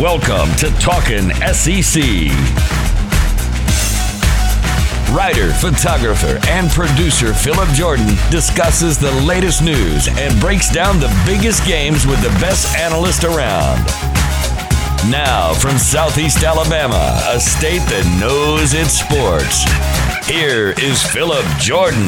Welcome to Talking SEC. Writer, photographer, and producer Phillip Jordan discusses the latest news and breaks down the biggest games with the best analyst around. Now, from Southeast Alabama, a state that knows its sports, here is Phillip Jordan.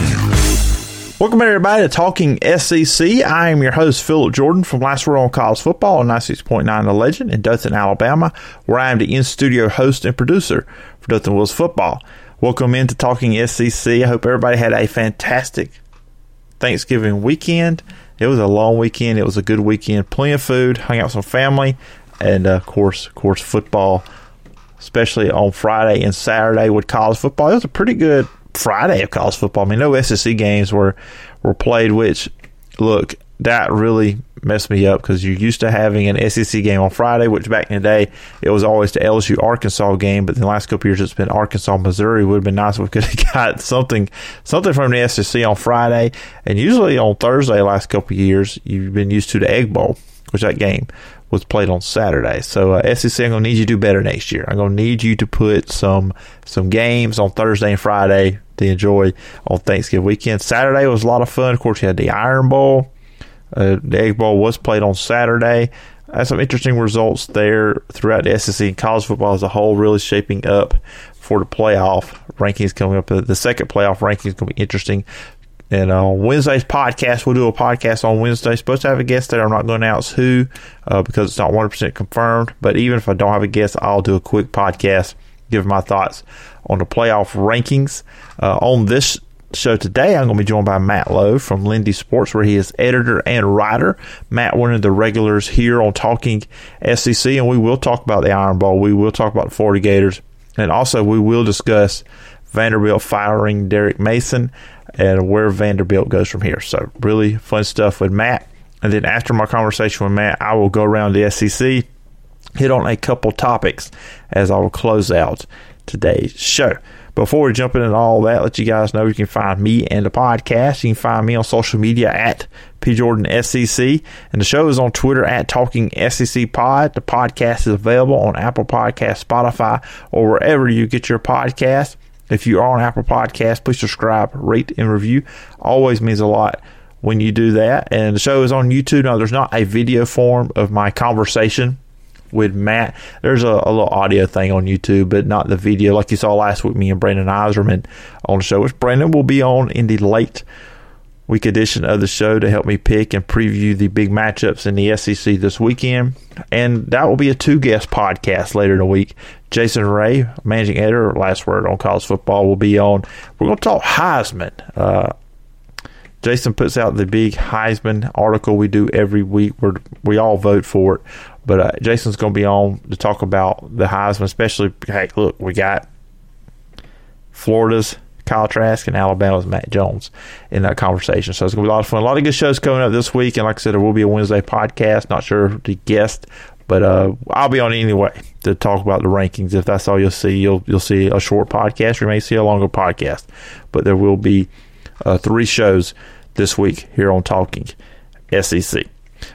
Welcome, everybody, to Talking SEC. I am your host, Phillip Jordan from Last Word on College Football on 96.9 The Legend in Dothan, Alabama, where I am the in studio host and producer for Dothan Wolves Football. Welcome into Talking SEC. I hope everybody had a fantastic Thanksgiving weekend. It was a long weekend. It was a good weekend. Plenty of food, hung out with some family, and uh, of course, of course, football, especially on Friday and Saturday with college football. It was a pretty good Friday of college football. I mean, no SEC games were were played, which look that really messed me up because you're used to having an SEC game on Friday, which back in the day it was always the LSU Arkansas game, but the last couple years it's been Arkansas Missouri. Would have been nice if we could have got something something from the SEC on Friday, and usually on Thursday. Last couple years you've been used to the Egg Bowl, which that game was played on Saturday. So uh, SEC, I'm gonna need you to do better next year. I'm gonna need you to put some some games on Thursday and Friday to enjoy on Thanksgiving weekend. Saturday was a lot of fun. Of course, you had the Iron Bowl. Uh, the Egg Bowl was played on Saturday. Had some interesting results there throughout the SEC and college football as a whole, really shaping up for the playoff rankings coming up. The second playoff ranking is going to be interesting. And on Wednesday's podcast, we'll do a podcast on Wednesday. Supposed to have a guest there. I'm not going to announce who uh, because it's not 100% confirmed. But even if I don't have a guest, I'll do a quick podcast, give my thoughts on the playoff rankings. Uh, on this show today, I'm going to be joined by Matt Lowe from Lindy's Sports, where he is editor and writer. Matt, one of the regulars here on Talking SEC, and we will talk about the Iron Bowl. We will talk about the Florida Gators, and also we will discuss Vanderbilt firing Derek Mason and where Vanderbilt goes from here. So, really fun stuff with Matt. And then after my conversation with Matt, I will go around the SEC, hit on a couple topics as I will close out today's show. Before we jump into all that, let you guys know you can find me and the podcast. You can find me on social media at PJordanSEC. And the show is on Twitter at Talking Pod. The podcast is available on Apple Podcast, Spotify, or wherever you get your podcast. If you are on Apple Podcast, please subscribe, rate, and review. Always means a lot when you do that. And the show is on YouTube. Now, there's not a video form of my conversation with Matt. There's a, a, little audio thing on YouTube, but not the video like you saw last week, me and Brandon Eiserman on the show, which Brandon will be on in the late week edition of the show to help me pick and preview the big matchups in the SEC this weekend. And that will be a two guest podcast later in the week. Jason Ray, managing editor, last word on college football, will be on. We're going to talk Heisman. Uh, Jason puts out the big Heisman article we do every week where we all vote for it. But uh, Jason's going to be on to talk about the Heisman, especially. Hey, look, we got Florida's Kyle Trask and Alabama's Mac Jones in that conversation. So it's going to be a lot of fun. A lot of good shows coming up this week. And like I said, there will be a Wednesday podcast. Not sure the guest, but uh, I'll be on anyway to talk about the rankings. If that's all you'll see, you'll you'll see a short podcast. You may see a longer podcast, but there will be uh, three shows this week here on Talking SEC.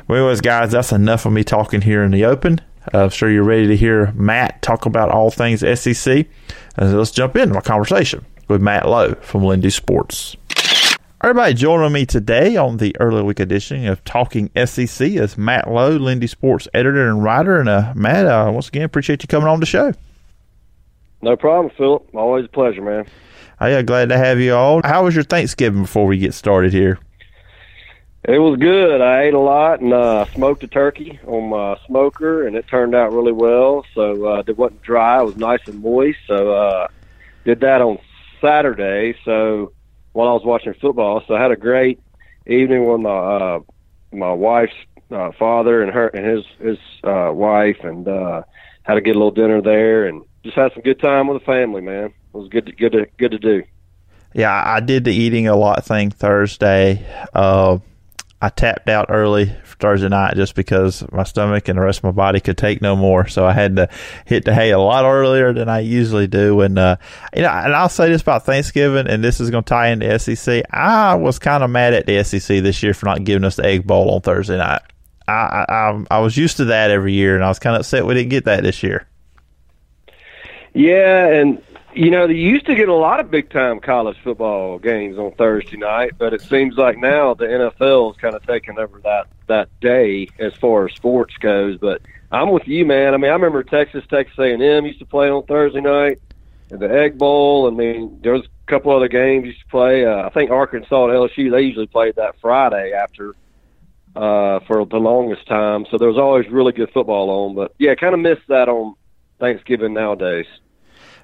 Well, anyways, guys, that's enough of me talking here in the open. Uh, I'm sure you're ready to hear Matt talk about all things SEC. And let's jump into my conversation with Matt Lowe from Lindy's Sports. Everybody joining me today on the early week edition of Talking SEC is Matt Lowe, Lindy's Sports editor and writer. And uh, Matt, uh, once again, appreciate you coming on the show. No problem, Phillip. Always a pleasure, man. Oh, yeah, glad to have you all. How was your Thanksgiving before we get started here? It was good. I ate a lot and uh, smoked a turkey on my smoker, and it turned out really well. So uh, it wasn't dry; it was nice and moist. So uh, did that on Saturday. So while I was watching football, so I had a great evening with my uh, my wife's uh, father and her and his his uh, wife, and uh, had a good little dinner there, and just had some good time with the family. Man, it was good to, good to good to do. Yeah, I did the eating a lot thing Thursday. Uh, I tapped out early Thursday night just because my stomach and the rest of my body could take no more. So I had to hit the hay a lot earlier than I usually do. And, uh, you know, and I'll say this about Thanksgiving, and this is going to tie into SEC. I was kind of mad at the SEC this year for not giving us the Egg Bowl on Thursday night. I, I I was used to that every year, and I was kind of upset we didn't get that this year. Yeah, and you know they used to get a lot of big time college football games on Thursday night, but it seems like now the NFL is kind of taking over that that day as far as sports goes. But I'm with you, man. I mean, I remember Texas Texas A&M used to play on Thursday night, and the Egg Bowl. I mean, there was a couple other games used to play. Uh, I think Arkansas and LSU they usually played that Friday after uh, for the longest time. So there was always really good football on. But yeah, kind of miss that on Thanksgiving nowadays.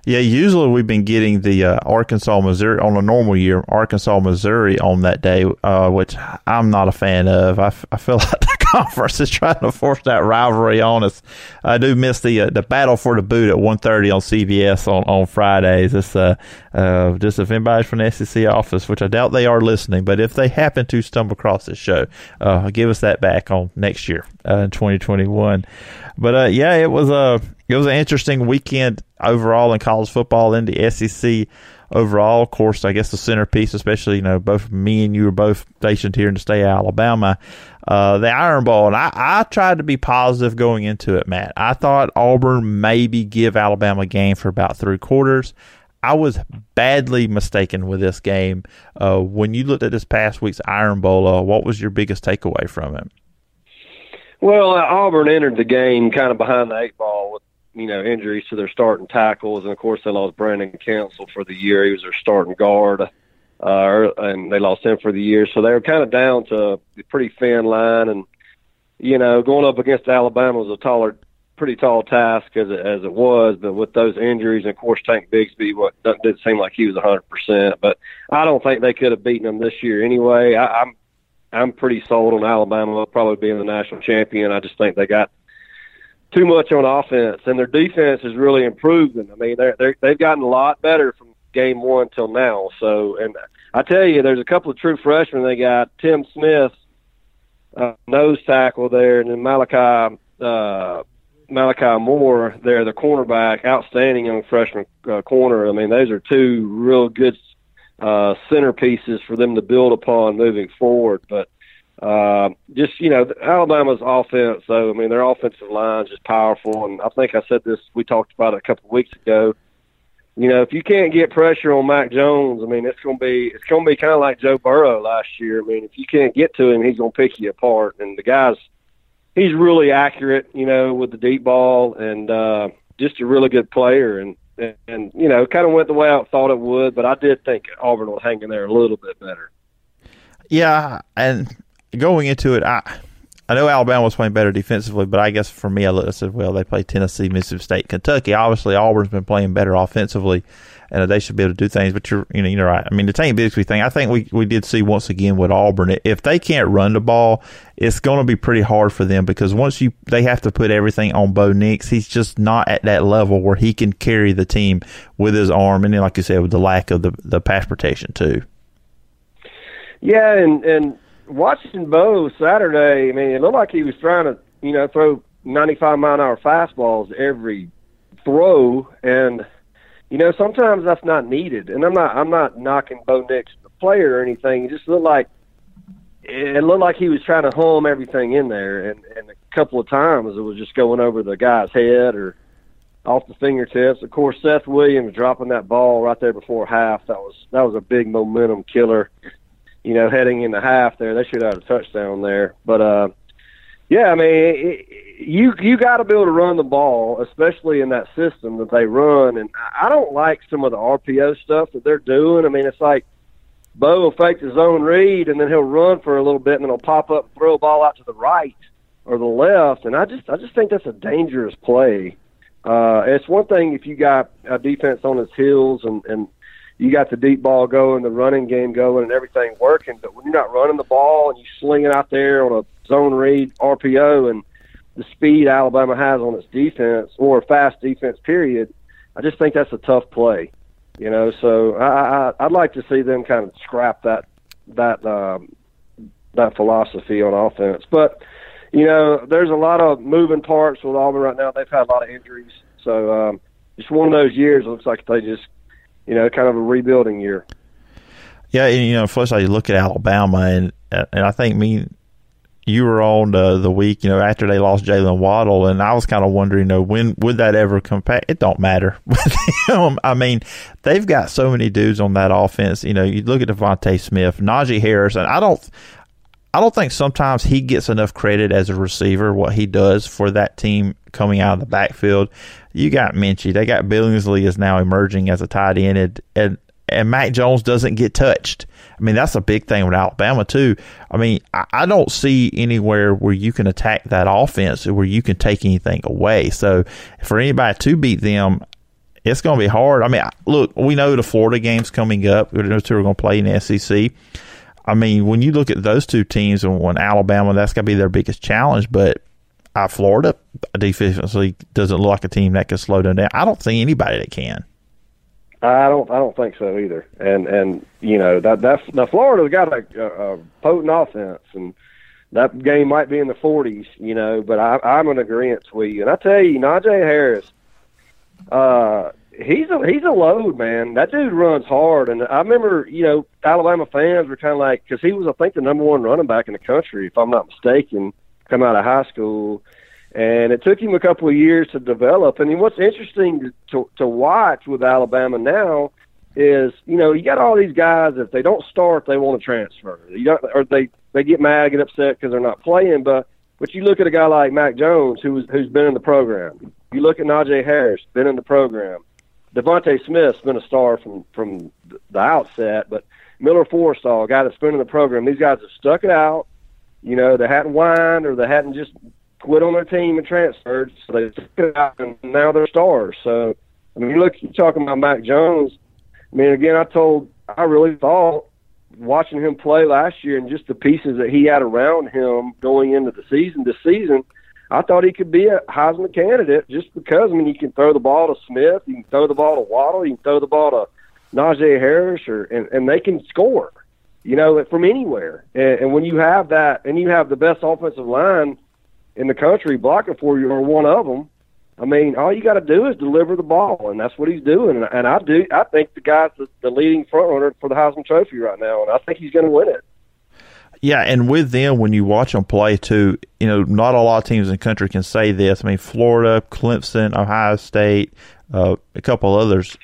Yeah, usually we've been getting the uh, Arkansas Missouri on a normal year, Arkansas Missouri on that day, uh, which I'm not a fan of. I, f- I feel like the conference is trying to force that rivalry on us. I do miss the uh, the battle for the boot at 1:30 on CBS on on Fridays. It's uh, uh, just if anybody's from the SEC office, which I doubt they are listening, but if they happen to stumble across this show, uh, give us that back on next year in 2021. But uh, yeah, it was a it was an interesting weekend overall in college football in the SEC overall. Of course, I guess the centerpiece, especially you know both me and you were both stationed here in the state of Alabama, uh, the Iron Bowl, and I, I tried to be positive going into it, Matt. I thought Auburn maybe give Alabama a game for about three quarters. I was badly mistaken with this game. Uh, when you looked at this past week's Iron Bowl, uh, what was your biggest takeaway from it? Well, uh, Auburn entered the game kind of behind the eight ball with you know injuries to their starting tackles, and of course they lost Brandon Council for the year. He was their starting guard, uh, and they lost him for the year. So they were kind of down to a pretty thin line, and you know going up against Alabama was a taller, pretty tall task as it, as it was. But with those injuries, and of course Tank Bigsby, what didn't seem like he was a hundred percent. But I don't think they could have beaten them this year anyway. I, I'm I'm pretty sold on Alabama probably being the national champion. I just think they got too much on offense, and their defense is really improving. I mean, they're, they're they've gotten a lot better from game one till now. So, and I tell you, there's a couple of true freshmen. They got Tim Smith, uh, nose tackle there, and then Malachi uh, Malachi Moore there, the cornerback, outstanding young freshman uh, corner. I mean, those are two real good uh, centerpieces for them to build upon moving forward. But uh, just you know, Alabama's offense, though. I mean, their offensive line is just powerful, and I think I said this. We talked about it a couple of weeks ago. You know, if you can't get pressure on Mac Jones, I mean, it's to be it's to be kind of like Joe Burrow last year. I mean, if you can't get to him, he's to pick you apart. And the guy's he's really accurate, you know, with the deep ball, and uh, just a really good player. And, and you know, kind of went the way I thought it would, but I did think Auburn was hanging there a little bit better. Yeah, and going into it, I I know Alabama was playing better defensively, but I guess for me, I looked and said, well, they play Tennessee, Mississippi State, Kentucky. Obviously, Auburn's been playing better offensively, and they should be able to do things. But you're, you know, you're right. I mean, the Tank Bigsby thing, I think we, we did see once again with Auburn. If they can't run the ball, it's going to be pretty hard for them because once you they have to put everything on Bo Nix, he's just not at that level where he can carry the team with his arm, and then, like you said, with the lack of the the pass protection too. Yeah, and and watching Bo Saturday, I mean, it looked like he was trying to, you know, throw 95 mile an hour fastballs every throw, and you know, sometimes that's not needed. And I'm not, I'm not knocking Bo Nix, the player or anything. It just looked like it looked like he was trying to home everything in there, and and a couple of times it was just going over the guy's head or off the fingertips. Of course, Seth Williams dropping that ball right there before half. That was that was a big momentum killer you know, heading into half there. They should have a touchdown there. But uh yeah, I mean, it, you you got to be able to run the ball, especially in that system that they run. And I don't like some of the RPO stuff that they're doing. I mean, it's like Bo will fake his own read, and then he'll run for a little bit, and then he'll pop up and throw a ball out to the right or the left. And I just I just think that's a dangerous play. Uh, it's one thing if you got a defense on its heels and and you got the deep ball going, the running game going, and everything working. But when you're not running the ball and you sling it out there on a zone read RPO and the speed Alabama has on its defense or fast defense period, I just think that's a tough play. You know, so I, I I'd like to see them kind of scrap that that um, that philosophy on offense. But you know, there's a lot of moving parts with Auburn right now. They've had a lot of injuries, so um, it's one of those years. It looks like they just you know, kind of a rebuilding year. Yeah, and, you know, first I look at Alabama, and and I think me you were on uh, the week, you know, after they lost Jaylen Waddle, and I was kind of wondering, you know, when would that ever come back? It don't matter. I mean, they've got so many dudes on that offense. You know, you look at DeVonta Smith, Najee Harris, and I don't, I don't think sometimes he gets enough credit as a receiver what he does for that team coming out of the backfield. You got Metchie, they got Billingsley is now emerging as a tight end, and, and and Mac Jones doesn't get touched. I mean, that's a big thing with Alabama too. I mean, I, I, don't see anywhere where you can attack that offense where you can take anything away. So for anybody to beat them, it's going to be hard. I mean, look, we know the Florida game's coming up. We those two are going to play in the SEC. I mean, when you look at those two teams and when Alabama, that's going to be their biggest challenge. But uh, Florida defensively doesn't look like a team that can slow them down. I don't see anybody that can. I don't. I don't think so either. And and you know that that's now Florida's got a, a, a potent offense, and that game might be in the 40s. You know, but I, I'm in agreement with you. And I tell you, Najee Harris, uh, he's a he's a load, man. That dude runs hard, and I remember, you know, Alabama fans were kind of like because he was, I think, the number one running back in the country, if I'm not mistaken, come out of high school and it took him a couple of years to develop. I And what's interesting to to watch with Alabama now is, you know, you got all these guys. If they don't start, they want to transfer. You don't, or they they get mad, get upset because they're not playing. But but you look at a guy like Mac Jones, who's who's been in the program. You look at Najee Harris, been in the program. DeVonta Smith's been a star from from the outset, but Miller Forristall, a guy that's been in the program. These guys have stuck it out. You know, they hadn't whined or they hadn't just quit on their team and transferred. So they took it out, and now they're stars. So I mean, look, you're talking about Mac Jones. I mean, again, I told, I really thought watching him play last year and just the pieces that he had around him going into the season, this season, I thought he could be a Heisman candidate just because. I mean, you can throw the ball to Smith, you can throw the ball to Waddle, you can throw the ball to Najee Harris, or and, and they can score, you know, from anywhere. And, and when you have that, and you have the best offensive line in the country blocking for you or one of them. I mean, all you got to do is deliver the ball, and that's what he's doing. And, and I do. I think the guy's the, the leading front runner for the Heisman Trophy right now, and I think he's going to win it. Yeah, and with them, when you watch them play, too, you know, not a lot of teams in the country can say this. I mean, Florida, Clemson, Ohio State, uh, a couple others.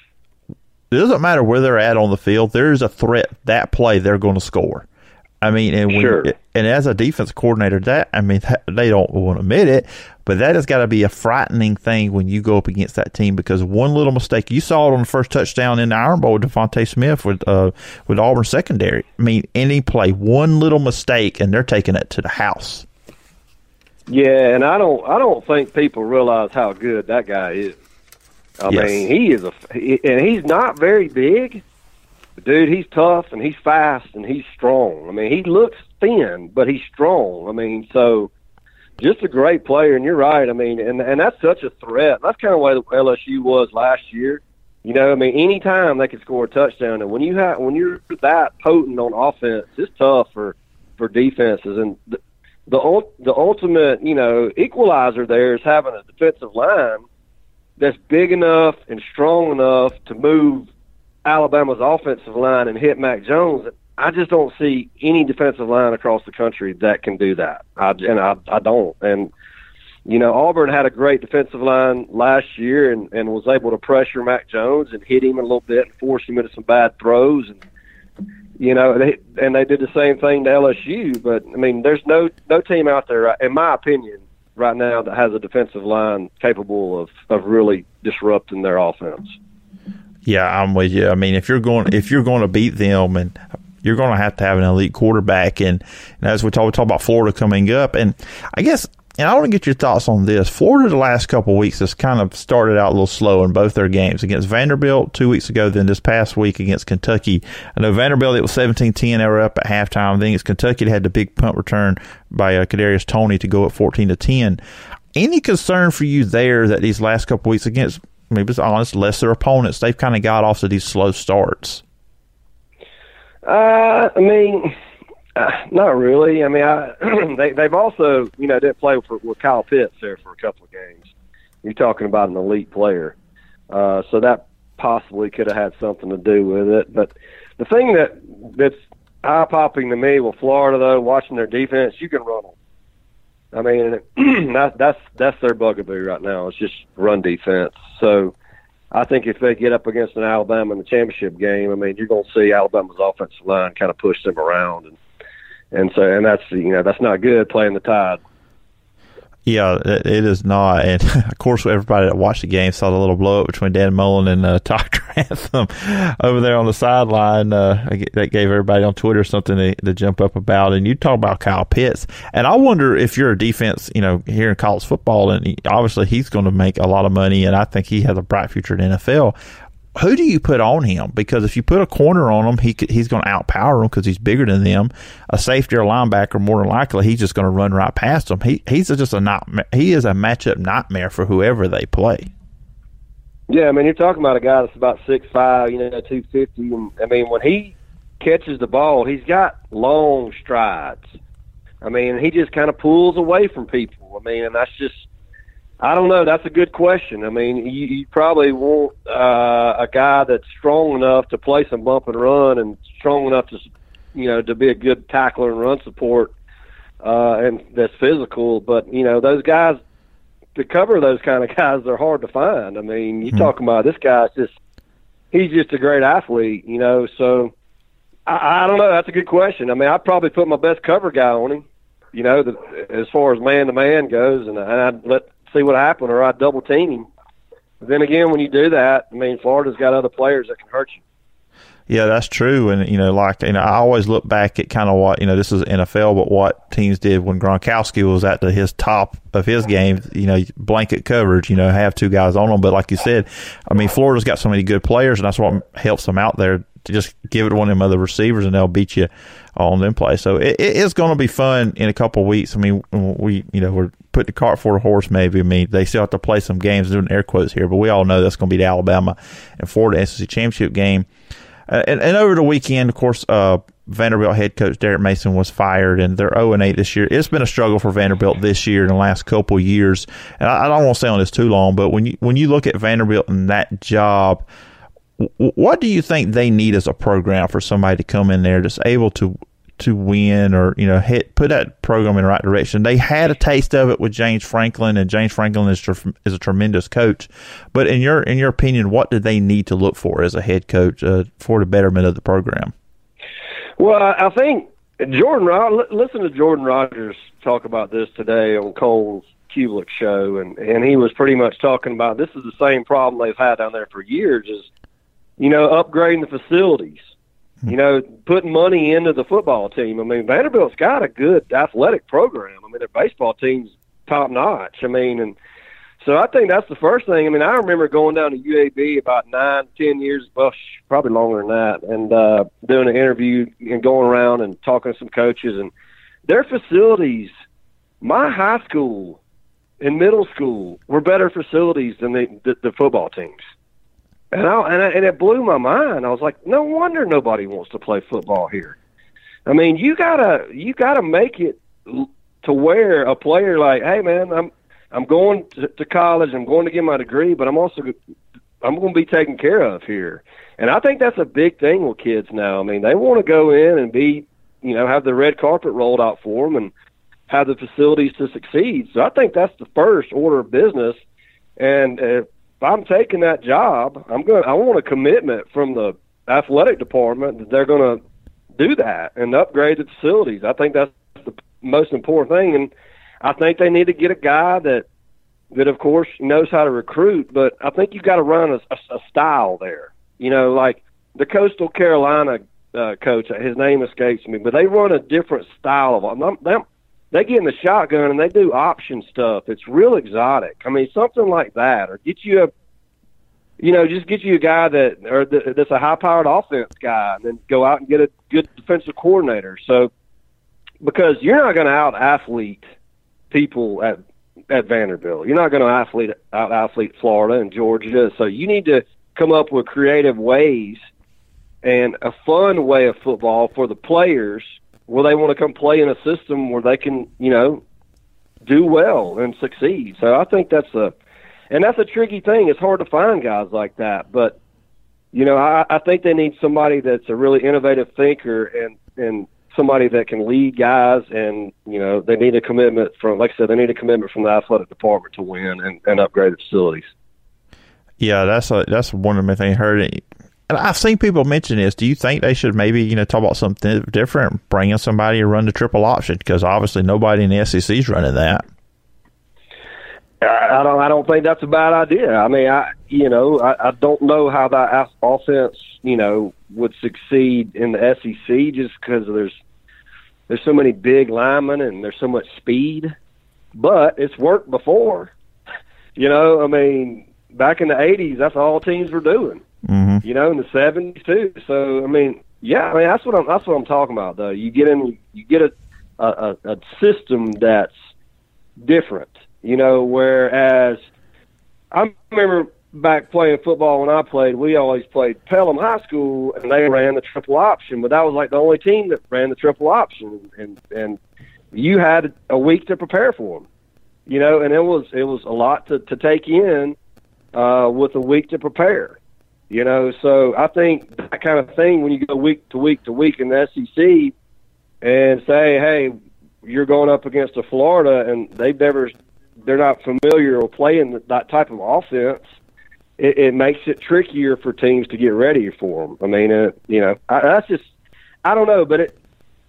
It doesn't matter where they're at on the field. There's a threat that play they're going to score. I mean, and when, sure. and as a defense coordinator, that I mean, that, they don't want to admit it, but that has got to be a frightening thing when you go up against that team because one little mistake, you saw it on the first touchdown in the Iron Bowl with DeVonta Smith with uh, with Auburn secondary. I mean, any play, one little mistake, and they're taking it to the house. Yeah, and I don't, I don't think people realize how good that guy is. I yes. mean, he is a, and he's not very big dude, he's tough and he's fast and he's strong. I mean, he looks thin, but he's strong. I mean, so just a great player. And you're right. I mean, and and that's such a threat. That's kind of the way LSU was last year. You know, I mean, anytime they could score a touchdown, and when you have when you're that potent on offense, it's tough for for defenses. And the the, the ultimate, you know, equalizer there is having a defensive line that's big enough and strong enough to move Alabama's offensive line and hit Mac Jones, I just don't see any defensive line across the country that can do that. I, and I, I don't. And you know, Auburn had a great defensive line last year and, and was able to pressure Mac Jones and hit him a little bit and force him into some bad throws. And you know, they, and they did the same thing to LSU. But I mean, there's no no team out there, in my opinion, right now that has a defensive line capable of of really disrupting their offense. Yeah, I'm with you. I mean, if you're going if you're going to beat them, and you're going to have to have an elite quarterback, and, and as we talk, we talk about Florida coming up, and I guess. And I want to get your thoughts on this. Florida, the last couple weeks, has kind of started out a little slow in both their games against Vanderbilt two weeks ago, then this past week against Kentucky. I know Vanderbilt, it was 17 10. They were up at halftime. Then it's Kentucky, they had the big punt return by uh, Kadarius Toney to go up 14 to 10. Any concern for you there that these last couple weeks against maybe it's honest, lesser opponents, they've kind of got off to these slow starts? Uh, I mean, uh, not really. I mean, I, they they've also you know did play for, with Kyle Pitts there for a couple of games. You're talking about an elite player, uh, so that possibly could have had something to do with it. But the thing that that's eye popping to me with Florida though, watching their defense, you can run them. I mean, that, that's that's their bugaboo right now. It's just run defense. So I think if they get up against an Alabama in the championship game, I mean, you're going to see Alabama's offensive line kind of push them around, and and so and that's you know that's not good playing the Tide. Yeah, it is not. And of course, everybody that watched the game saw the little blow up between Dan Mullen and uh, Todd Grantham over there on the sideline. Uh, that gave everybody on Twitter something to, to, jump up about. And you talk about Kyle Pitts. And I wonder if you're a defense, you know, here in college football, and he, obviously he's going to make a lot of money, and I think he has a bright future in NFL who do you put on him? Because if you put a corner on him, he he's going to outpower him because he's bigger than them. A safety or linebacker, more than likely, he's just going to run right past him. He he's just a not he is a matchup nightmare for whoever they play. Yeah, I mean, you're talking about a guy that's about six five, you know, two fifty, I mean, when he catches the ball, he's got long strides. I mean, he just kind of pulls away from people. I mean, and that's just I don't know. That's a good question. I mean, you, you probably want uh, a guy that's strong enough to play some bump and run, and strong enough to, you know, to be a good tackler and run support, uh, and that's physical. But you know, those guys to cover those kind of guys, they're hard to find. I mean, you mm-hmm. talking about this guy's just he's just a great athlete, you know. So I, I don't know. That's a good question. I mean, I'd probably put my best cover guy on him. You know, the, as far as man to man goes, and, and I'd let see what happened, or I'd double team him. But then again, when you do that, I mean, Florida's got other players that can hurt you. Yeah, that's true. And, you know, like, you know, I always look back at kind of what, you know, this is NFL, but what teams did when Gronkowski was at the, his top of his game, you know, blanket coverage, you know, have two guys on them. But like you said, I mean, Florida's got so many good players, and that's what helps them out there just give it to one of them other receivers, and they'll beat you on them play. So it, it is going to be fun in a couple weeks. I mean, we, you know, we're putting the cart for a horse, maybe. I mean, they still have to play some games, doing air quotes here, but we all know that's going to be the Alabama and Florida SEC championship game. Uh, and, and, over the weekend, of course, uh, Vanderbilt head coach Derek Mason was fired, and they're 0 8 this year. It's been a struggle for Vanderbilt this year in the last couple years. And I, I don't want to stay on this too long, but when you when you look at Vanderbilt and that job, what do you think they need as a program for somebody to come in there that's able to to win or you know hit put that program in the right direction. They had a taste of it with James Franklin, and James Franklin is is a tremendous coach. But in your in your opinion, what do they need to look for as a head coach uh, for the betterment of the program? Well, I think Jordan. Listen to Jordan Rodgers talk about this today on Cole Cubelic's show, and and he was pretty much talking about this is the same problem they've had down there for years. Is you know upgrading the facilities you know, putting money into the football team. I mean, Vanderbilt's got a good athletic program. I mean, their baseball team's top notch. I mean, and so I think that's the first thing. I mean, I remember going down to UAB about nine, ten years, well, probably longer than that, and uh, doing an interview and going around and talking to some coaches and their facilities. My high school and middle school were better facilities than the, the, the football teams. And I, and I, and it blew my mind. I was like, no wonder nobody wants to play football here. I mean, you gotta you gotta make it to where a player like, hey man, I'm I'm going to, to college, I'm going to get my degree, but I'm also I'm going to be taken care of here. And I think that's a big thing with kids now. I mean, they want to go in and be, you know, have the red carpet rolled out for them and have the facilities to succeed. So I think that's the first order of business. And uh, if I'm taking that job, I'm going. I want a commitment from the athletic department that they're going to do that and upgrade the facilities. I think that's the most important thing, and I think they need to get a guy that that of course knows how to recruit. But I think you've got to run a, a, a style there. You know, like the Coastal Carolina uh, coach, his name escapes me, but they run a different style of. Them, they get in the shotgun and they do option stuff. It's real exotic. I mean, something like that, or get you a, you know, just get you a guy that or that's a high-powered offense guy, and then go out and get a good defensive coordinator. So, because you're not going to out athlete people at at Vanderbilt, you're not going to athlete out athlete Florida and Georgia. So you need to come up with creative ways and a fun way of football for the players where they want to come play in a system where they can, you know, do well and succeed. So I think that's a, and that's a tricky thing. It's hard to find guys like that, but you know, I, I think they need somebody that's a really innovative thinker and and somebody that can lead guys, and you know they need a commitment from, like I said, they need a commitment from the athletic department to win and, and upgrade the facilities. Yeah, that's a, that's one of the things I heard. And I've seen people mention this. Do you think they should maybe you know talk about something different, bringing somebody to run the triple option? Because obviously nobody in the SEC is running that. I don't. I don't think that's a bad idea. I mean, I you know, I, I don't know how that offense you know would succeed in the SEC just because there's there's so many big linemen and there's so much speed. But it's worked before. You know, I mean, back in the '80s, that's all teams were doing. Mm-hmm. You know, in the '70s too. So, I mean, yeah, I mean that's what I'm that's what I'm talking about. Though you get in, you get a a, a system that's different you know, whereas I remember back playing football when I played, we always played Pelham High School, and they ran the triple option, but that was like the only team that ran the triple option, and and you had a week to prepare for them, you know, and it was it was a lot to to take in uh, with a week to prepare, you know. So I think that kind of thing when you go week to week to week in the SEC, and say, hey, you're going up against a Florida, and they've never they're not familiar or playing that type of offense, it, it makes it trickier for teams to get ready for them. I mean, uh, you know, I, that's just I don't know, but it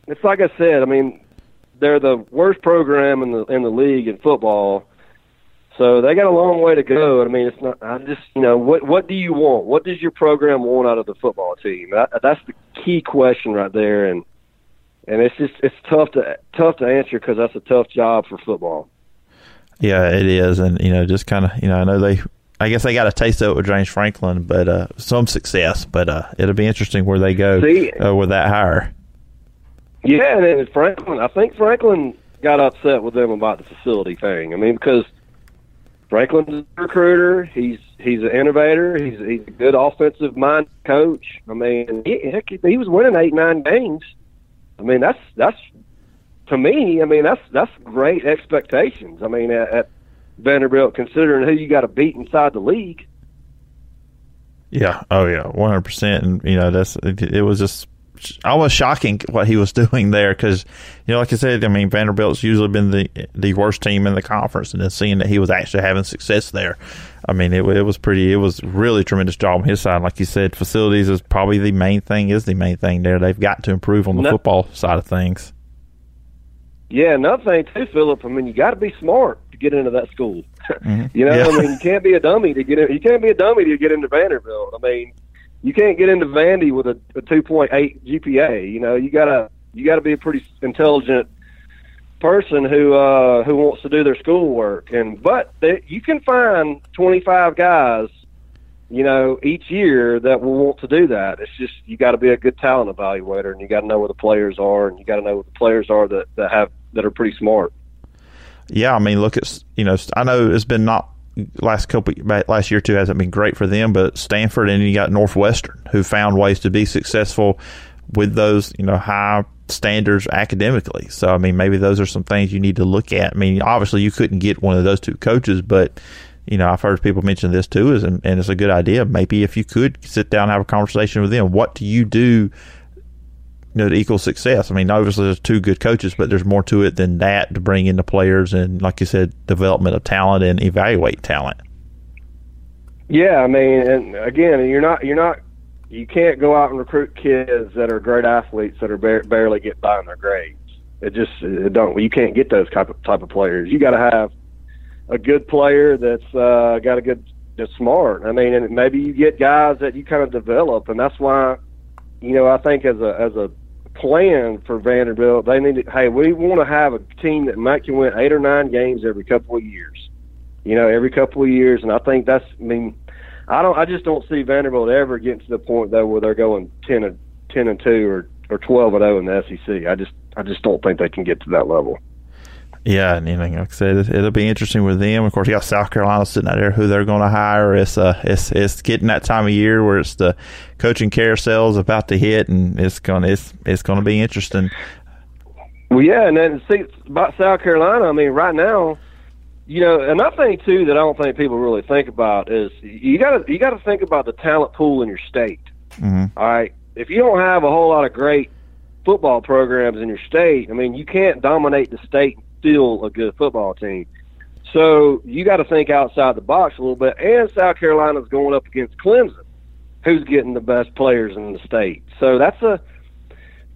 it's like I said. I mean, they're the worst program in the in the league in football. So they got a long way to go. I mean, it's not. I'm just, you know, what what do you want? What does your program want out of the football team? That, that's the key question right there, and and it's just it's tough to tough to answer because that's a tough job for football. Yeah, it is, and you know, just kind of, you know, I know they, I guess they got a taste of it with James Franklin, but uh, some success. But uh, it'll be interesting where they go See, uh, with that hire. Yeah, and Franklin, I think Franklin got upset with them about the facility thing. I mean, because Franklin's a recruiter, he's he's an innovator, he's he's a good offensive mind coach. I mean, he, heck, he was winning eight nine games. I mean, that's that's to me, I mean that's that's great expectations. I mean at, at Vanderbilt, considering who you got to beat inside the league. Yeah. Oh yeah. One hundred percent. And you know that's it, it was just almost shocking what he was doing there because you know like I said I mean Vanderbilt's usually been the the worst team in the conference and then seeing that he was actually having success there I mean it, it was pretty it was really tremendous job on his side like you said facilities is probably the main thing is the main thing there they've got to improve on the no, football side of things yeah, another thing too, Phillip. I mean, you got to be smart to get into that school. Mm-hmm. you know, yeah. I mean, you can't be a dummy to get in. You can't be a dummy to get into Vanderbilt. I mean, you can't get into Vandy with a, a 2.8 GPA. You know, you gotta you gotta be a pretty intelligent person who uh who wants to do their schoolwork. And but they, you can find 25 guys you know, each year that will want to do that. It's just you got to be a good talent evaluator, and you got to know where the players are, and you got to know what the players are that that have that are pretty smart. Yeah, I mean, look at you know, I know it's been not last couple last year too hasn't been great for them, but Stanford and you got Northwestern who found ways to be successful with those you know high standards academically. So I mean, maybe those are some things you need to look at. I mean, obviously you couldn't get one of those two coaches, but you know, I've heard people mention this too, is and, and it's a good idea. Maybe if you could sit down and have a conversation with them, what do you do, know, to equal success? I mean, obviously there's two good coaches, but there's more to it than that to bring in the players and, like you said, development of talent and evaluate talent. Yeah, I mean, and again, you're not you're not you can't go out and recruit kids that are great athletes that are bar- barely get by on their grades. It just it don't you can't get those type of type of players. You got to have a good player that's uh, got a good that's smart. I mean, and maybe you get guys that you kind of develop, and that's why, you know, I think as a as a plan for Vanderbilt, they need to. Hey, we want to have a team that might can win eight or nine games every couple of years. You know, every couple of years, and I think that's. I mean, I don't. I just don't see Vanderbilt ever getting to the point though where they're going ten and ten and two or or twelve and zero oh in the SEC. I just I just don't think they can get to that level. Yeah, and like I said, it'll be interesting with them. Of course, you got South Carolina sitting out there who they're going to hire. It's uh, it's it's getting that time of year where it's the coaching carousel is about to hit, and it's gonna it's it's going to be interesting. Well, yeah, and then see about South Carolina. I mean, right now, you know, another thing too that I don't think people really think about is you got to you got to think about the talent pool in your state. Mm-hmm. All right, if you don't have a whole lot of great football programs in your state. I mean, you can't dominate the state still a good football team. So you got to think outside the box a little bit. And South Carolina's going up against Clemson, who's getting the best players in the state. So that's a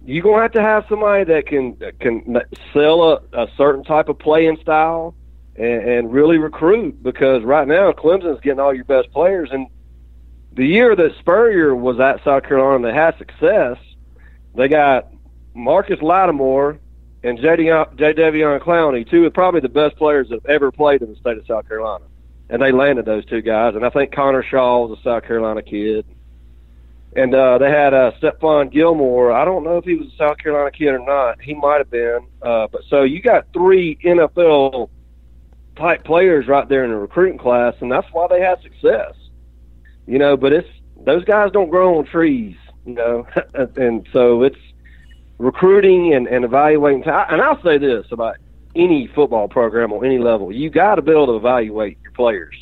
you're gonna have to have somebody that can can sell a, a certain type of playing style and, and really recruit because right now Clemson's getting all your best players and the year that Spurrier was at South Carolina they had success, they got Marcus Lattimore and Jadeveon Clowney, two of probably the best players that have ever played in the state of South Carolina. And they landed those two guys. And I think Connor Shaw was a South Carolina kid. And uh, they had uh, Stephon Gilmore. I don't know if he was a South Carolina kid or not. He might have been. Uh, but so you got three NFL type players right there in the recruiting class, and that's why they had success. You know, but it's those guys don't grow on trees. You know, and so it's recruiting and, and evaluating. And I'll say this about any football program on any level: you got to be able to evaluate your players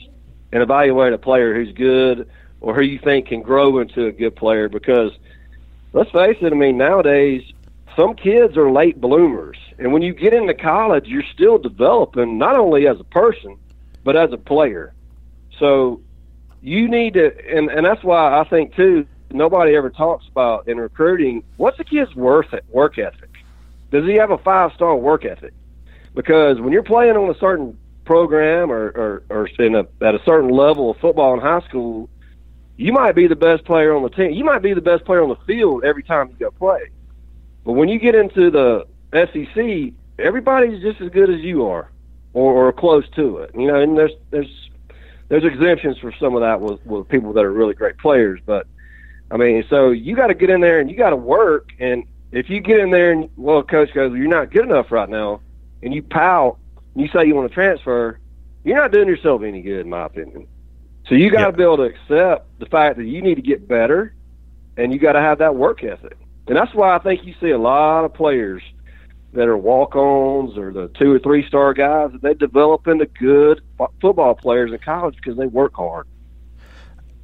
and evaluate a player who's good or who you think can grow into a good player. Because let's face it, I mean nowadays some kids are late bloomers, and when you get into college, you're still developing not only as a person but as a player. So you need to, and and that's why I think too nobody ever talks about in recruiting. What's the kid's worth work ethic? Does he have a five star work ethic? Because when you're playing on a certain program or, or, or in a, at a certain level of football in high school, you might be the best player on the team. You might be the best player on the field every time you go play. But when you get into the SEC, everybody's just as good as you are, or, or close to it. You know, and there's there's there's exemptions for some of that with, with people that are really great players, but I mean, so you got to get in there and you got to work. And if you get in there and well, coach goes, you're not good enough right now, and you pout, and you say you want to transfer, you're not doing yourself any good, in my opinion. So you got to yep. be able to accept the fact that you need to get better, and you got to have that work ethic. And that's why I think you see a lot of players that are walk-ons or the two or three star guys that they develop into good football players in college because they work hard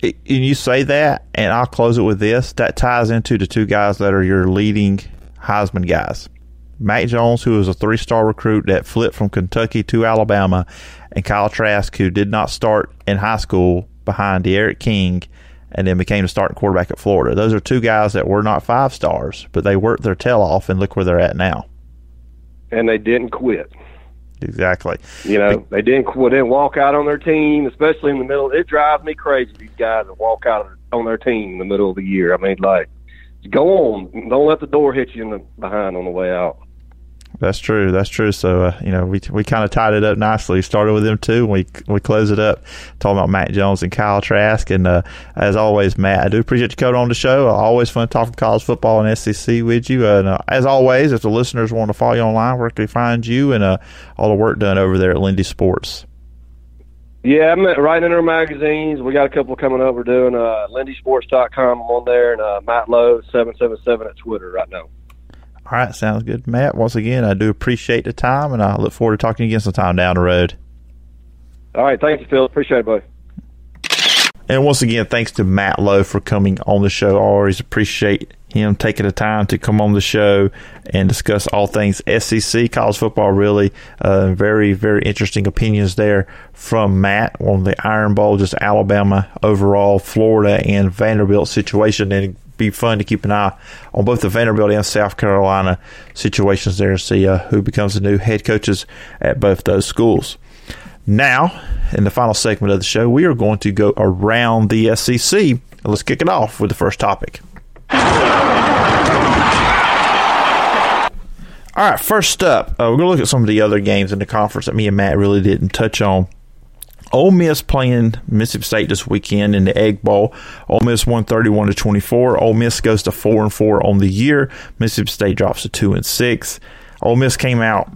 and you say that, and I'll close it with this. That ties into the two guys that are your leading Heisman guys. Mac Jones, who was a three star recruit that flipped from Kentucky to Alabama, and Kyle Trask, who did not start in high school behind D'Eriq King and then became the starting quarterback at Florida. Those are two guys that were not five stars, but they worked their tail off, and look where they're at now. And they didn't quit. Exactly. You know, they didn't they didn't walk out on their team, especially in the middle. It drives me crazy these guys that walk out on their team in the middle of the year. I mean, like, go on, don't let the door hit you in the behind on the way out. That's true. That's true. So uh, you know, we we kind of tied it up nicely. Started with them. And we we close it up talking about Mac Jones and Kyle Trask. And uh, as always, Matt, I do appreciate you coming on the show. Always fun talking college football and SEC with you. And uh, as always, if the listeners want to follow you online, where can they find you and uh, all the work done over there at Lindy's Sports? Yeah, I'm writing in our magazines. We got a couple coming up. We're doing uh, LindySports.com. I'm on there, and uh, Matt Lowe seven seven seven at Twitter right now. All right, sounds good, Matt. Once again, I do appreciate the time, and I look forward to talking again sometime down the road. All right, thank you, Phil. Appreciate it, buddy. And once again, thanks to Matt Lowe for coming on the show. I always appreciate him taking the time to come on the show and discuss all things SEC college football. Really, uh, very very interesting opinions there from Matt on the Iron Bowl, just Alabama overall, Florida and Vanderbilt situation, and be fun to keep an eye on both the Vanderbilt and South Carolina situations there and see uh, who becomes the new head coaches at both those schools. Now, in the final segment of the show, we are going to go around the SEC. Let's kick it off with the first topic. All right, first up, uh, we're going to look at some of the other games in the conference that me and Matt really didn't touch on. Ole Miss playing Mississippi State this weekend in the Egg Bowl. Ole Miss won 31 to 24. Ole Miss goes to 4 and 4 on the year. Mississippi State drops to 2 and 6. Ole Miss came out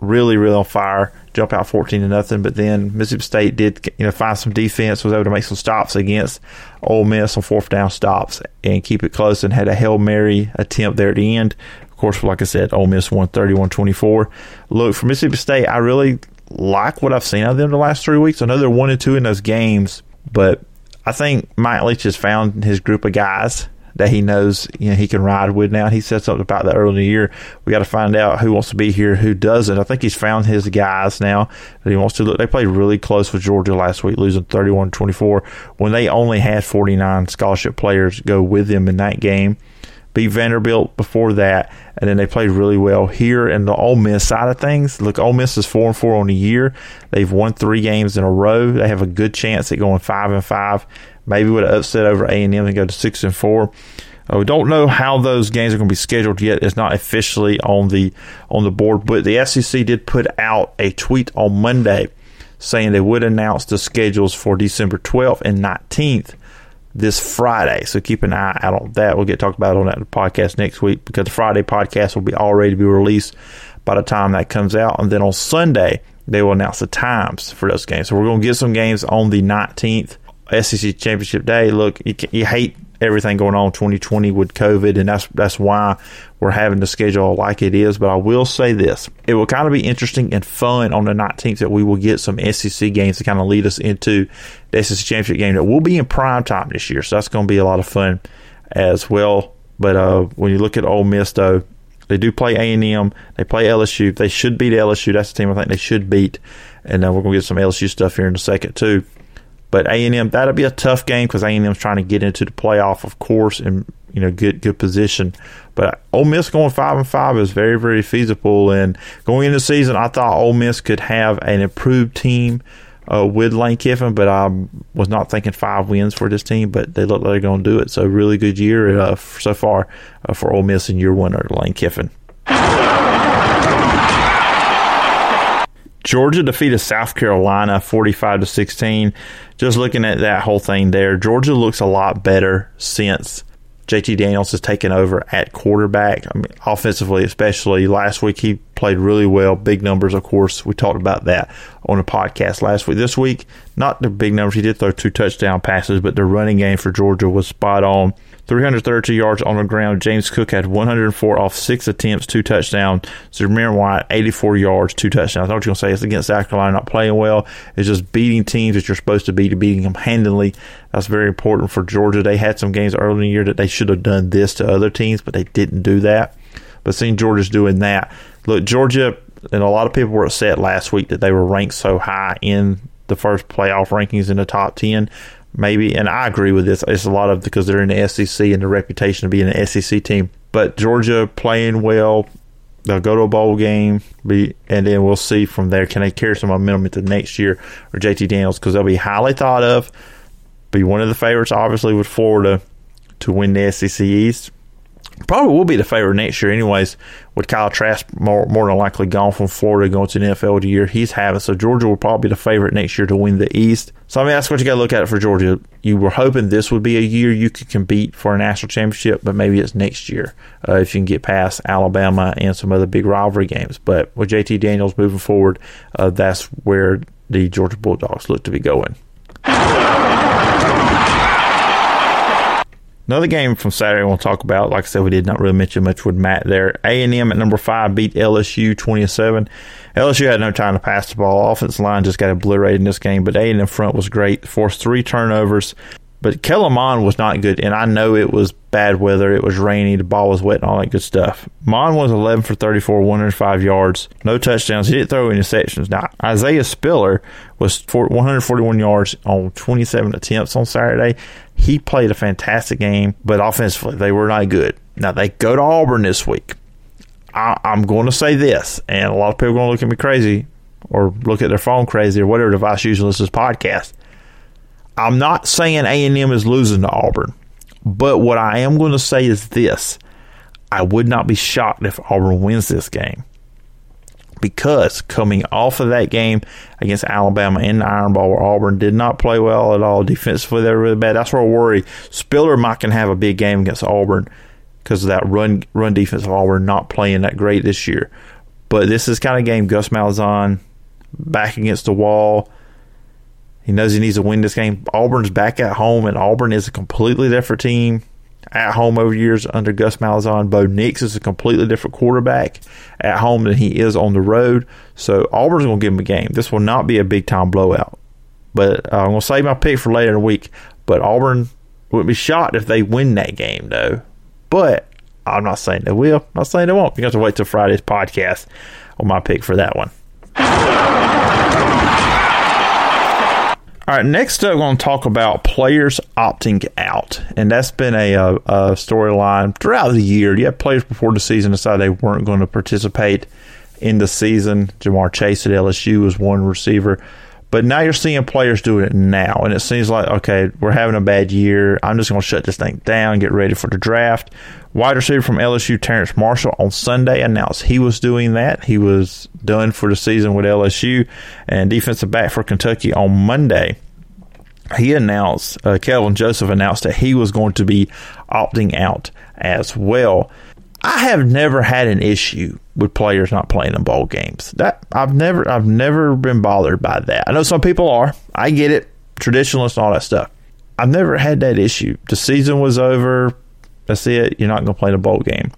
really, really on fire, jump out 14 to nothing. But then Mississippi State did, you know, find some defense, was able to make some stops against Ole Miss on fourth down stops and keep it close and had a Hail Mary attempt there at the end. Of course, like I said, Ole Miss won 31 24. Look, for Mississippi State, I really like what I've seen of them the last three weeks. I know they're one and two in those games, but I think Mike Leach has found his group of guys that he knows you know he can ride with now. He said something about that early in the year. We got to find out who wants to be here, who doesn't. I think he's found his guys now that he wants to look. They played really close with Georgia last week, losing 31-24 when they only had 49 scholarship players go with them in that game beat Vanderbilt before that, and then they played really well here in the Ole Miss side of things. Look, Ole Miss is four and four on the year. They've won three games in a row. They have a good chance at going five and five. Maybe with an upset over A and M and go to six and four. Uh, we don't know how those games are going to be scheduled yet. It's not officially on the on the board, but the SEC did put out a tweet on Monday saying they would announce the schedules for December 12th and 19th this Friday. So keep an eye out on that. We'll get talked about on that podcast next week because the Friday podcast will be all ready to be released by the time that comes out. And then on Sunday, they will announce the times for those games. So we're going to get some games on the 19th, SEC Championship Day. Look, you, you hate everything going on 2020 with COVID, and that's that's why we're having the schedule like it is. But I will say this: it will kind of be interesting and fun on the 19th that we will get some SEC games to kind of lead us into the SEC championship game that will be in prime time this year. So that's going to be a lot of fun as well. But uh, when you look at Ole Miss, though, they do play A and M. They play LSU. They should beat LSU. That's the team I think they should beat. And uh, we're going to get some LSU stuff here in a second too. But A and M that'll be a tough game because A and M's trying to get into the playoff, of course, and you know good good position. But Ole Miss going five and five is very very feasible. And going into the season, I thought Ole Miss could have an improved team. Uh, with Lane Kiffin, but I was not thinking five wins for this team, but they look like they're going to do it. So, really good year uh, so far uh, for Ole Miss in year one under Lane Kiffin. Georgia defeated South Carolina 45 to 16. Just looking at that whole thing there, Georgia looks a lot better since JT Daniels has taken over at quarterback. I mean, offensively, especially last week, he played really well. Big numbers, of course. We talked about that on the podcast last week. This week, not the big numbers. He did throw two touchdown passes, but the running game for Georgia was spot on. 332 yards on the ground. James Cook had 104 off six attempts, two touchdowns. Zamir White, 84 yards, two touchdowns. I know what you're going to say. It's against South Carolina, not playing well. It's just beating teams that you're supposed to beat, beating them handily. That's very important for Georgia. They had some games early in the year that they should have done this to other teams, but they didn't do that. But seeing Georgia's doing that. Look, Georgia, and a lot of people were upset last week that they were ranked so high in the first playoff rankings in the top 10 maybe, and I agree with this. It's a lot of because they're in the SEC and the reputation of being an SEC team. But Georgia playing well, they'll go to a bowl game, be, and then we'll see from there. Can they carry some momentum into next year or JT Daniels? Because they'll be highly thought of. Be one of the favorites, obviously, with Florida to win the SEC East probably will be the favorite next year, anyways. With Kyle Trask more more than likely gone from Florida going to the NFL the year he's having, so Georgia will probably be the favorite next year to win the East. So let me ask what you got to look at for Georgia. You were hoping this would be a year you could compete for a national championship, but maybe it's next year uh, if you can get past Alabama and some other big rivalry games. But with JT Daniels moving forward, uh, that's where the Georgia Bulldogs look to be going. Another game from Saturday we'll talk about. Like I said, we did not really mention much with Matt there. A and M at number five beat LSU twenty seven. LSU had no time to pass the ball. Offensive line just got obliterated in this game, but A and M front was great. Forced three turnovers. But Kellen Mond was not good, and I know it was bad weather. It was rainy. The ball was wet and all that good stuff. Mond was 11 for 34, 105 yards, no touchdowns. He didn't throw any interceptions. Now, Isaiah Spiller was 141 yards on 27 attempts on Saturday. He played a fantastic game, but offensively, they were not good. Now, they go to Auburn this week. I, am going to say this, and a lot of people are going to look at me crazy or look at their phone crazy or whatever device using this podcast. I'm not saying A&M is losing to Auburn, but what I am going to say is this. I would not be shocked if Auburn wins this game. Because coming off of that game against Alabama in the Iron Bowl, where Auburn did not play well at all defensively, they were really bad. That's where I worry. Spiller might can have a big game against Auburn because of that run run defense of Auburn not playing that great this year. But this is kind of game Gus Malzahn back against the wall he knows he needs to win this game. Auburn's back at home, and Auburn is a completely different team at home over years under Gus Malzahn. Bo Nix is a completely different quarterback at home than he is on the road. So Auburn's going to give him a game. This will not be a big time blowout. But uh, I'm going to save my pick for later in the week. But Auburn Would be shocked if they win that game though. But I'm not saying they will. I'm not saying they won't. You have to wait till Friday's podcast on my pick for that one. All right, next up, we're going to talk about players opting out. And that's been a, a, a storyline throughout the year. You have players before the season decide they weren't going to participate in the season. Ja'Marr Chase at LSU was one receiver. But now you're seeing players doing it now. And it seems like, okay, we're having a bad year. I'm just going to shut this thing down, get ready for the draft. Wide receiver from LSU, Terrace Marshall, on Sunday announced he was doing that. He was done for the season with LSU. And defensive back for Kentucky on Monday, he announced, uh, Kelvin Joseph announced that he was going to be opting out as well. I have never had an issue with players not playing in bowl games. That I've never I've never been bothered by that. I know some people are. I get it. Traditionalists and all that stuff. I've never had that issue. The season was over. That's it. You're not going to play in a bowl game.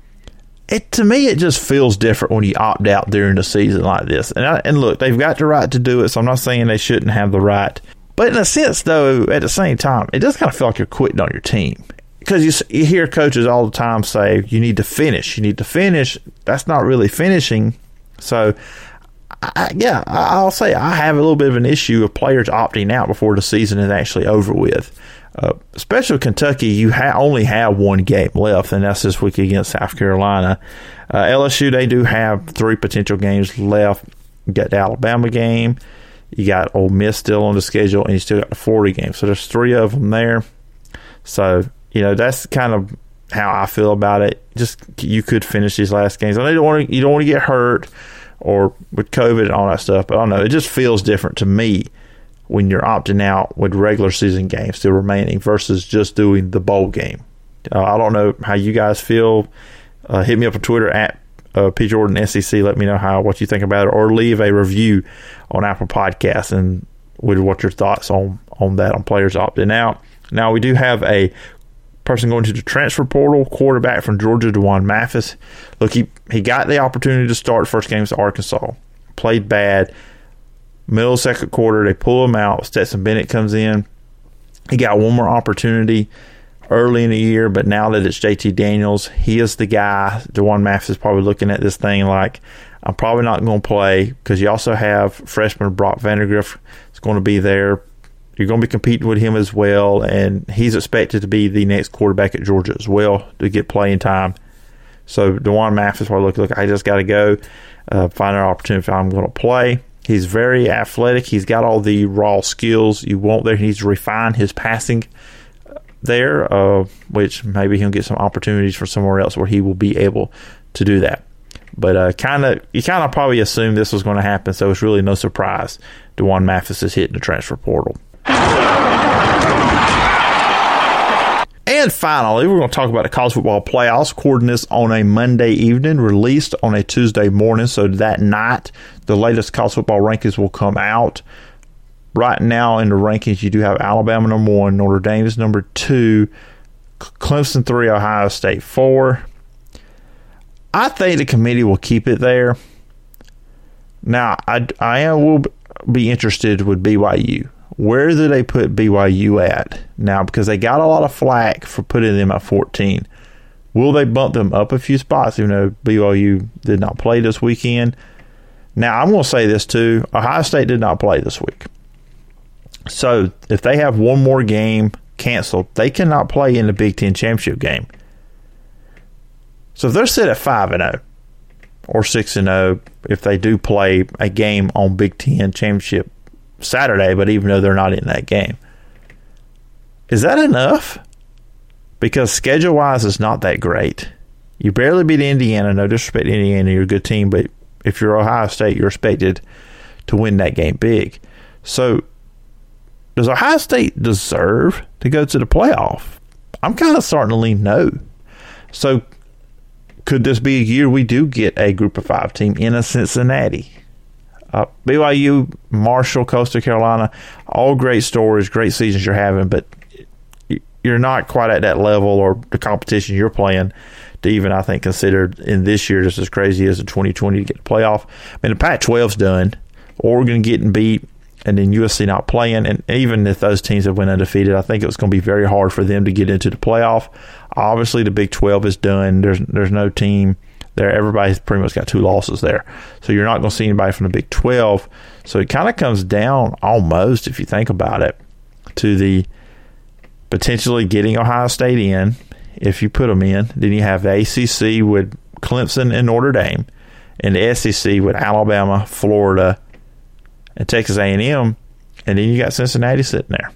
It to me, it just feels different when you opt out during the season like this. And I, and look, they've got the right to do it, so I'm not saying they shouldn't have the right. But in a sense, though, at the same time, it does kind of feel like you're quitting on your team because you, you hear coaches all the time say you need to finish, you need to finish. That's not really finishing. So, I, yeah, I'll say I have a little bit of an issue of players opting out before the season is actually over with. Uh, especially Kentucky, you ha- only have one game left, and that's this week against South Carolina. Uh, LSU, they do have three potential games left. You got the Alabama game, you got Ole Miss still on the schedule, and you still got the Florida game. So there's three of them there. So you know that's kind of how I feel about it. Just you could finish these last games. I know you don't want to you don't want to get hurt or with COVID and all that stuff, but I don't know. It just feels different to me when you're opting out with regular season games still remaining versus just doing the bowl game. Uh, I don't know how you guys feel. Uh, hit me up on Twitter at uh, P Jordan SEC. Let me know how what you think about it, or leave a review on Apple Podcasts and with what your thoughts on on that on players opting out. Now we do have a person going to the transfer portal, quarterback from Georgia, D'Wan Mathis. Look, he he got the opportunity to start first game Arkansas, played bad Middle second quarter, they pull him out. Stetson Bennett comes in. He got one more opportunity early in the year, but now that it's JT Daniels, he is the guy. D'Wan Mathis is probably looking at this thing like, I'm probably not going to play because you also have freshman Brock Vandagriff is going to be there. You're going to be competing with him as well, and he's expected to be the next quarterback at Georgia as well to get playing time. So D'Wan Mathis probably looking, look, I just got to go uh, find an opportunity if I'm going to play. He's very athletic. He's got all the raw skills you want there. He needs to refine his passing there, uh, which maybe he'll get some opportunities for somewhere else where he will be able to do that. But uh, kind of, you kind of probably assumed this was going to happen, so it's really no surprise. D'Wan Mathis is hitting the transfer portal. And finally, we're going to talk about the college football playoffs. Recording this on a Monday evening, released on a Tuesday morning. So that night, the latest college football rankings will come out. Right now in the rankings, you do have Alabama number one, Notre Dame is number two, Clemson three, Ohio State four. I think the committee will keep it there. Now, I, I will be interested with BYU where do they put BYU at now? Because they got a lot of flack for putting them at 14. Will they bump them up a few spots, even though BYU did not play this weekend? Now, I'm going to say this too Ohio State did not play this week. So if they have one more game canceled, they cannot play in the Big Ten championship game. So if they're set at 5 and 0 or 6 and 0, if they do play a game on Big Ten championship Saturday, but even though they're not in that game. Is that enough? Because schedule wise, it's not that great. You barely beat Indiana. No disrespect to Indiana, you're a good team, but if you're Ohio State, you're expected to win that game big. So, does Ohio State deserve to go to the playoff? I'm kind of starting to lean no. So, could this be a year we do get a group of five team in a Cincinnati? Uh, BYU, Marshall, Coastal Carolina, all great stories, great seasons you're having, but you're not quite at that level or the competition you're playing to even, I think, consider in this year just as crazy as in 2020 to get the playoff. I mean, the Pac 12's done. Oregon getting beat and then USC not playing. And even if those teams have went undefeated, I think it was going to be very hard for them to get into the playoff. Obviously, the Big 12 is done. There's there's no team there. Everybody's pretty much got two losses there. So you're not going to see anybody from the Big 12. So it kind of comes down almost, if you think about it, to the potentially getting Ohio State in. If you put them in, then you have the ACC with Clemson and Notre Dame, and the SEC with Alabama, Florida, and Texas A&M, and then you got Cincinnati sitting there.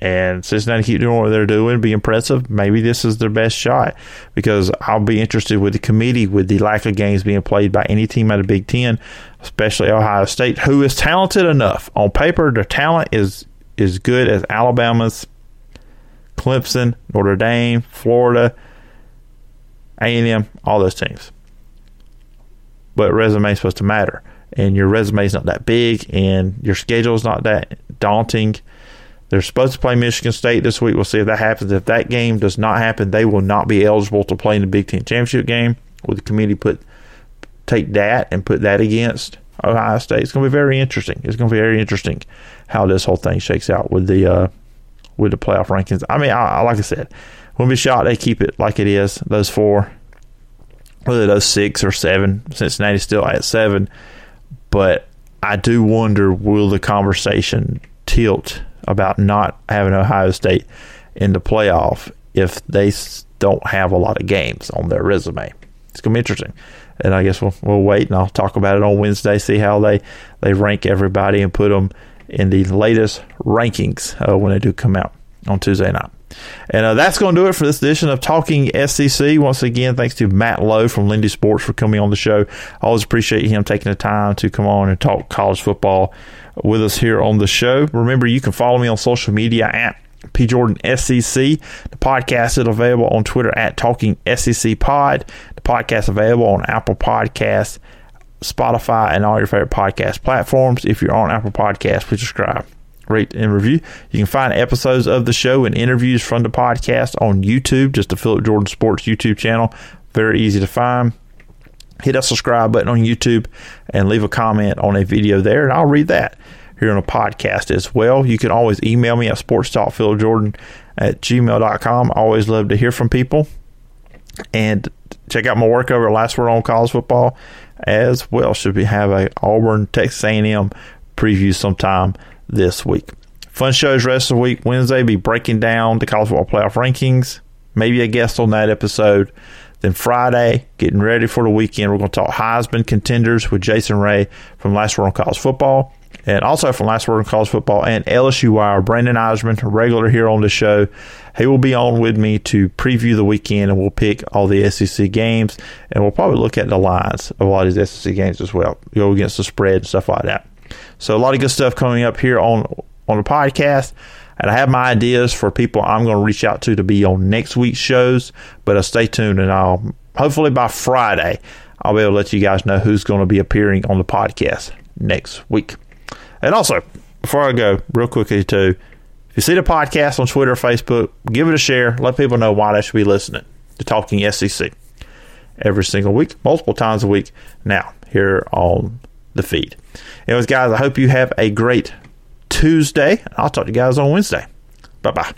And Cincinnati keep doing what they're doing, be impressive. Maybe this is their best shot because I'll be interested with the committee with the lack of games being played by any team out of Big Ten, especially Ohio State, who is talented enough. On paper, their talent is is good as Alabama's, Clemson, Notre Dame, Florida, A&M, all those teams. But resume is supposed to matter and your resume is not that big and your schedule is not that daunting. They're supposed to play Michigan State this week. We'll see if that happens. If that game does not happen, they will not be eligible to play in the Big Ten championship game. Will the committee put take that and put that against Ohio State? It's going to be very interesting. It's going to be very interesting how this whole thing shakes out with the uh, with the playoff rankings. I mean, I, like I said, wouldn't be shocked they keep it like it is. Those four, whether those six or seven. Cincinnati's still at seven but I do wonder will the conversation tilt about not having Ohio State in the playoff if they don't have a lot of games on their resume. It's going to be interesting. And I guess we'll, we'll wait and I'll talk about it on Wednesday, see how they, they rank everybody and put them in the latest rankings uh, when they do come out on Tuesday night. And uh, that's going to do it for this edition of Talkin' SEC. Once again, thanks to Matt Lowe from Lindy's Sports for coming on the show. I always appreciate him taking the time to come on and talk college football with us here on the show. Remember, you can follow me on social media at P Jordan SEC. The podcast is available on Twitter at Talkin' SEC Pod. The podcast is available on Apple Podcasts, Spotify, and all your favorite podcast platforms. If you're on Apple Podcasts, please subscribe rate and review. You can find episodes of the show and interviews from the podcast on YouTube, just the Phillip Jordan Sports YouTube channel. Very easy to find. Hit that subscribe button on YouTube and leave a comment on a video there, and I'll read that here on a podcast as well. You can always email me at sportstalkphilipjordan at gmail.com. I always love to hear from people. And check out my work over at Last Word on College Football as well. Should we have a Auburn, Texas A&M preview sometime this week. Fun shows rest of the week. Wednesday, be breaking down the college football playoff rankings. Maybe a guest on that episode. Then Friday, getting ready for the weekend, we're going to talk Heisman contenders with Jason Ray from Last Word on College Football. And also from Last Word on College Football and LSU Wire, Brandon Eisman, regular here on the show. He will be on with me to preview the weekend and we'll pick all the SEC games. And we'll probably look at the lines of a lot of these SEC games as well. Go against the spread and stuff like that. So a lot of good stuff coming up here on on the podcast. And I have my ideas for people I'm going to reach out to to be on next week's shows. But uh, stay tuned, and I'll hopefully by Friday I'll be able to let you guys know who's going to be appearing on the podcast next week. And also, before I go, real quickly too, if you see the podcast on Twitter or Facebook, give it a share. Let people know why they should be listening to Talkin' SEC every single week, multiple times a week. Now here on the feed. Anyways, guys, I hope you have a great Tuesday. I'll talk to you guys on Wednesday. Bye bye.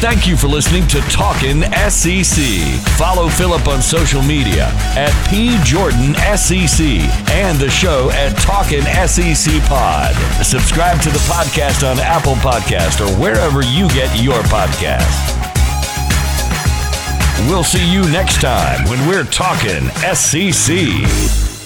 Thank you for listening to Talkin' SEC. Follow Phillip on social media at PJordanSEC and the show at Talkin' SEC Pod. Subscribe to the podcast on Apple Podcast or wherever you get your podcast. We'll see you next time when we're talking SEC.